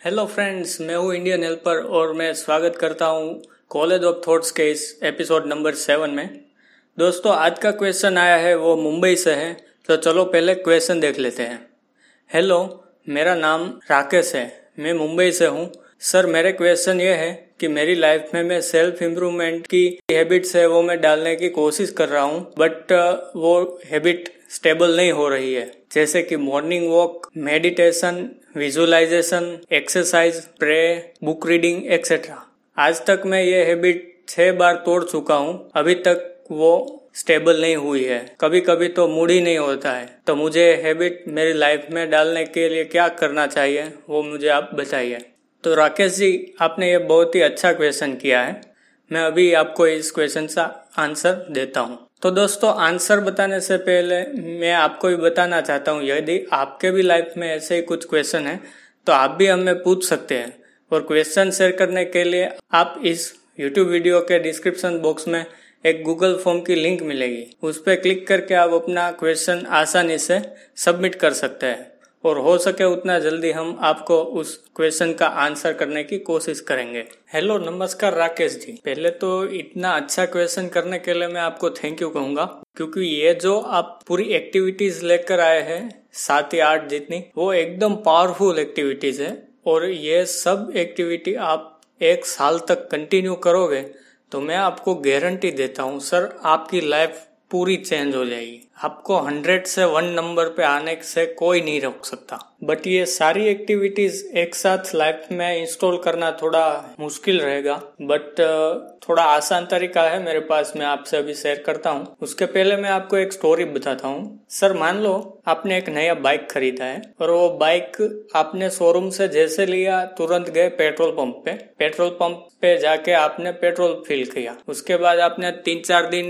Hello friends मैं हूँ Indian helper और मैं स्वागत करता हूँ कॉलेज ऑफ़ थॉट्स के इस एपिसोड नंबर सेवन में। दोस्तों, आज का क्वेश्चन आया है, वो मुंबई से है तो चलो पहले क्वेश्चन देख लेते हैं। हेलो मेरा नाम राकेश है, मैं मुंबई से हूँ। सर, मेरे क्वेश्चन ये है कि मेरी लाइफ में मैं सेल्फ इम्प्रूवमेंट की हैबिट्स है, वो मैं डालने की कोशिश कर रहा हूँ बट वो हैबिट स्टेबल नहीं हो रही है। जैसे कि morning walk meditation visualisation exercise pray book reading etcetera आज तक मैं ये हैबिट छह बार तोड़ चुका हूँ, अभी तक वो स्टेबल नहीं हुई है। कभी कभी तो मूड ही नहीं होता है। तो मुझे हैबिट मेरी लाइफ में डालने के लिए क्या करना चाहिए, वो मुझे आप बताइए। तो राकेश जी, आपने ये बहुत ही अच्छा क्वेश्चन किया है। मैं अभी आपको इस क्वेश्चन का आंसर देता हूँ। तो दोस्तों आंसर बताने से पहले मैं आपको भी बताना चाहता हूँ, यदि आपके भी लाइफ में ऐसे ही कुछ क्वेश्चन है तो आप भी हमें पूछ सकते हैं। और क्वेश्चन शेयर करने के लिए आप इस यूट्यूब वीडियो के डिस्क्रिप्शन बॉक्स में एक गूगल फॉर्म की लिंक मिलेगी। उस पर क्लिक करके आप अपना क्वेश्चन आसानी से सबमिट कर सकते हैं। और हो सके उतना जल्दी हम आपको उस क्वेश्चन का आंसर करने की कोशिश करेंगे। हेलो नमस्कार राकेश जी। पहले तो इतना अच्छा क्वेश्चन करने के लिए मैं आपको थैंक यू कहूँगा, क्योंकि ये जो आप पूरी एक्टिविटीज़ लेकर आए हैं, सात या आठ जितनी, वो एकदम पावरफुल एक्टिविटीज़ है, और ये सब एक्टिविटी आप एक साल तक कंटिन्यू करोगे तो मैं आपको गारंटी देता हूँ सर आपकी लाइफ पूरी चेंज हो जाएगी। आपको हंड्रेड से वन नंबर पे आने से कोई नहीं रोक सकता। बट ये सारी एक्टिविटीज़ एक साथ लाइफ में इंस्टॉल करना थोड़ा मुश्किल रहेगा। बट थोड़ा आसान तरीका है मेरे पास, मैं आपसे अभी शेयर करता हूँ। उसके पहले मैं आपको एक स्टोरी बताता हूँ। सर, मान लो आपने एक नया बाइक खरीदा है और वो बाइक आपने शोरूम से जैसे लिया, तुरंत गए पेट्रोल पंप पे। पेट्रोल पंप पे जाके आपने पेट्रोल फिल किया। उसके बाद आपने तीन चार दिन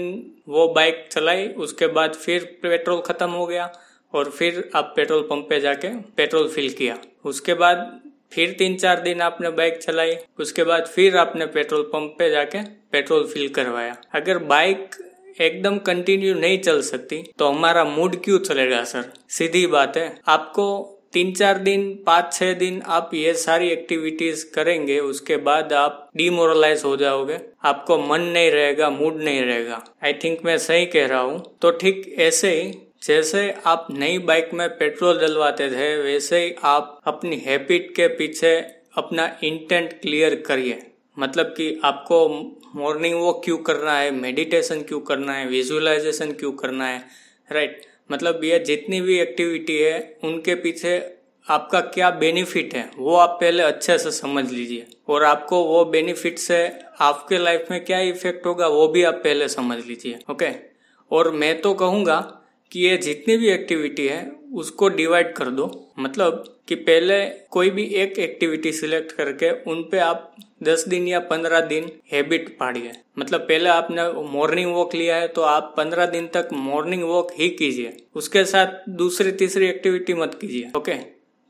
वो बाइक चलाई, उसके बाद फिर पेट्रोल खत्म हो गया और फिर आप पेट्रोल पंप पे जाके पेट्रोल फिल किया। उसके बाद फिर तीन चार दिन आपने बाइक चलाई, उसके बाद फिर आपने पेट्रोल पंप पे जाके पेट्रोल फिल करवाया। अगर बाइक एकदम कंटिन्यू नहीं चल सकती। तो हमारा मूड क्यों चलेगा सर सीधी बात है। आपको तीन चार दिन, पाँच छह दिन आप ये सारी एक्टिविटीज़ करेंगे, उसके बाद आप डिमोरलाइज हो जाओगे। आपको मन नहीं रहेगा मूड नहीं रहेगा। आई थिंक मैं सही कह रहा हूँ। तो ठीक ऐसे ही, जैसे आप नई बाइक में पेट्रोल डलवाते थे, वैसे ही आप अपनी हैबिट के पीछे अपना इंटेंट क्लियर करिए। मतलब कि आपको मॉर्निंग वॉक क्यों करना है मेडिटेशन क्यों करना है विजुअलाइजेशन क्यों करना है राइट मतलब ये जितनी भी एक्टिविटी है, उनके पीछे आपका क्या बेनिफिट है, वो आप पहले अच्छे से समझ लीजिए। और आपको वो बेनिफिट से आपके लाइफ में क्या इफ़ेक्ट होगा, वो भी आप पहले समझ लीजिए ओके और मैं तो कहूँगा कि ये जितनी भी एक्टिविटी है, उसको डिवाइड कर दो। मतलब कि पहले कोई भी एक एक्टिविटी सिलेक्ट करके उन पे आप दस दिन या पंद्रह दिन हैबिट पाड़िए मतलब पहले आपने मॉर्निंग वॉक लिया है तो आप पंद्रह दिन तक मॉर्निंग वॉक ही कीजिए। उसके साथ दूसरी, तीसरी एक्टिविटी मत कीजिए ओके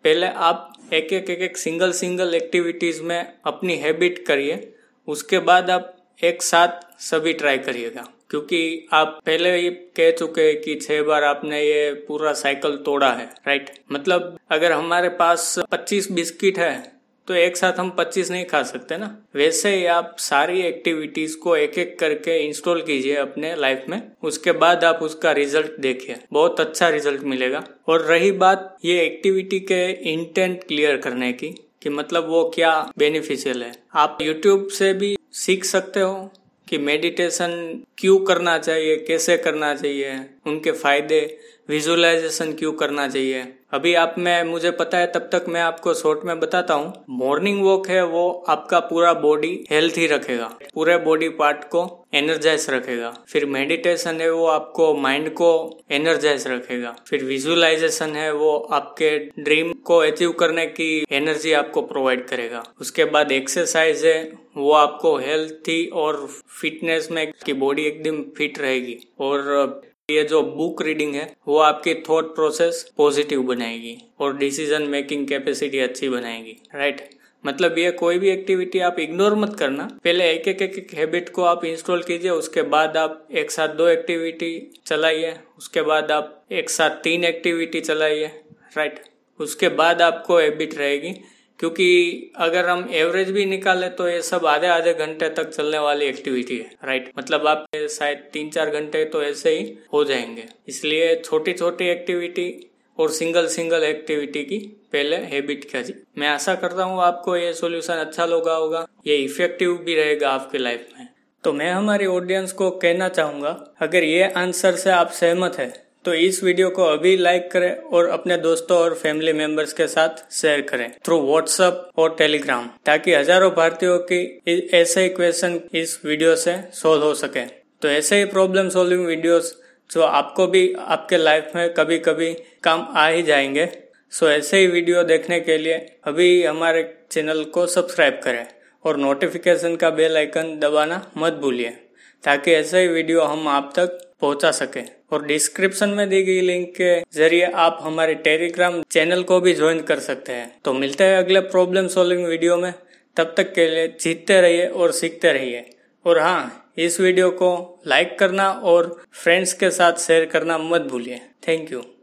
पहले आप एक एक एक एक सिंगल सिंगल एक्टिविटीज़ में अपनी हैबिट करिए। उसके बाद आप एक साथ सभी ट्राई करिएगा। क्योंकि आप पहले ही कह चुके हैं कि छह बार आपने ये पूरा साइकिल तोड़ा है राइट मतलब अगर हमारे पास 25 बिस्किट है तो एक साथ हम 25 नहीं खा सकते ना। वैसे ही आप सारी एक्टिविटीज़ को एक एक करके इंस्टॉल कीजिए अपने लाइफ में। उसके बाद आप उसका रिज़ल्ट देखिए। बहुत अच्छा रिज़ल्ट मिलेगा। और रही बात ये एक्टिविटी के इंटेंट क्लियर करने की, कि मतलब वो क्या बेनिफिशियल है। आप यूट्यूब से भी सीख सकते हो कि मेडिटेशन क्यों करना चाहिए, कैसे करना चाहिए, उनके फ़ायदे विजुअलाइजेशन क्यों करना चाहिए? अभी आप में, मुझे पता है, तब तक मैं आपको शॉर्ट में बताता हूँ। मॉर्निंग वॉक है, वो आपका पूरा बॉडी हेल्थी रखेगा। पूरे बॉडी पार्ट को एनर्जाइज रखेगा। फिर मेडिटेशन है, वो आपको माइंड को एनर्जाइज रखेगा। फिर विजुअलाइजेशन है, वो आपके ड्रीम को अचीव करने की एनर्जी आपको प्रोवाइड करेगा। उसके बाद एक्सरसाइज है, वो आपको हेल्थी और फिटनेस में की बॉडी एकदम फिट रहेगी। और ये जो बुक रीडिंग है वो आपकी थॉट प्रोसेस पॉजिटिव बनाएगी और डिसीज़न मेकिंग कैपेसिटी अच्छी बनाएगी राइट मतलब ये कोई भी एक्टिविटी आप इग्नोर मत करना। पहले एक एक एक, हैबिट को आप इंस्टॉल कीजिए उसके बाद आप एक साथ दो एक्टिविटी चलाइए उसके बाद आप एक साथ तीन एक्टिविटी चलाइए राइट उसके बाद आपको हैबिट रहेगी। क्योंकि अगर हम एवरेज भी निकाले तो ये सब आधे आधे घंटे तक चलने वाली एक्टिविटी है राइट मतलब आप शायद तीन चार घंटे तो ऐसे ही हो जाएँगे। इसलिए छोटी छोटी एक्टिविटी और सिंगल सिंगल एक्टिविटी की पहले हैबिट कीजिए मैं आशा करता हूँ आपको ये सोल्यूशन अच्छा लगा होगा। ये इफ़ेक्टिव भी रहेगा आपके लाइफ में। तो मैं हमारी ऑडियंस को कहना चाहूँगा, अगर ये आंसर से आप सहमत है तो इस वीडियो को अभी लाइक करें और अपने दोस्तों और फैमिली मेंबर्स के साथ शेयर करें थ्रू व्हाट्सएप और टेलीग्राम ताकि हज़ारों भारतीयों की ऐसे क्वेश्चन इस वीडियो से सोल्व हो सके। तो ऐसे ही प्रॉब्लम सॉल्विंग वीडियोस जो आपको भी आपके लाइफ में कभी कभी काम आ ही जाएँगे। सो ऐसे ही वीडियो देखने के लिए अभी हमारे चैनल को सब्सक्राइब करें और नोटिफिकेशन का बेल आइकन दबाना मत भूलिए, ताकि ऐसे ही वीडियो हम आप तक पहुँचा सके। और डिस्क्रिप्शन में दी गई लिंक के ज़रिए आप हमारे टेलीग्राम चैनल को भी ज्वाइन कर सकते हैं। तो मिलते हैं अगले प्रॉब्लम सॉल्विंग वीडियो में। तब तक के लिए जीतते रहिए और सीखते रहिए। और हाँ इस वीडियो को लाइक करना और फ्रेंड्स के साथ शेयर करना मत भूलिए। Thank you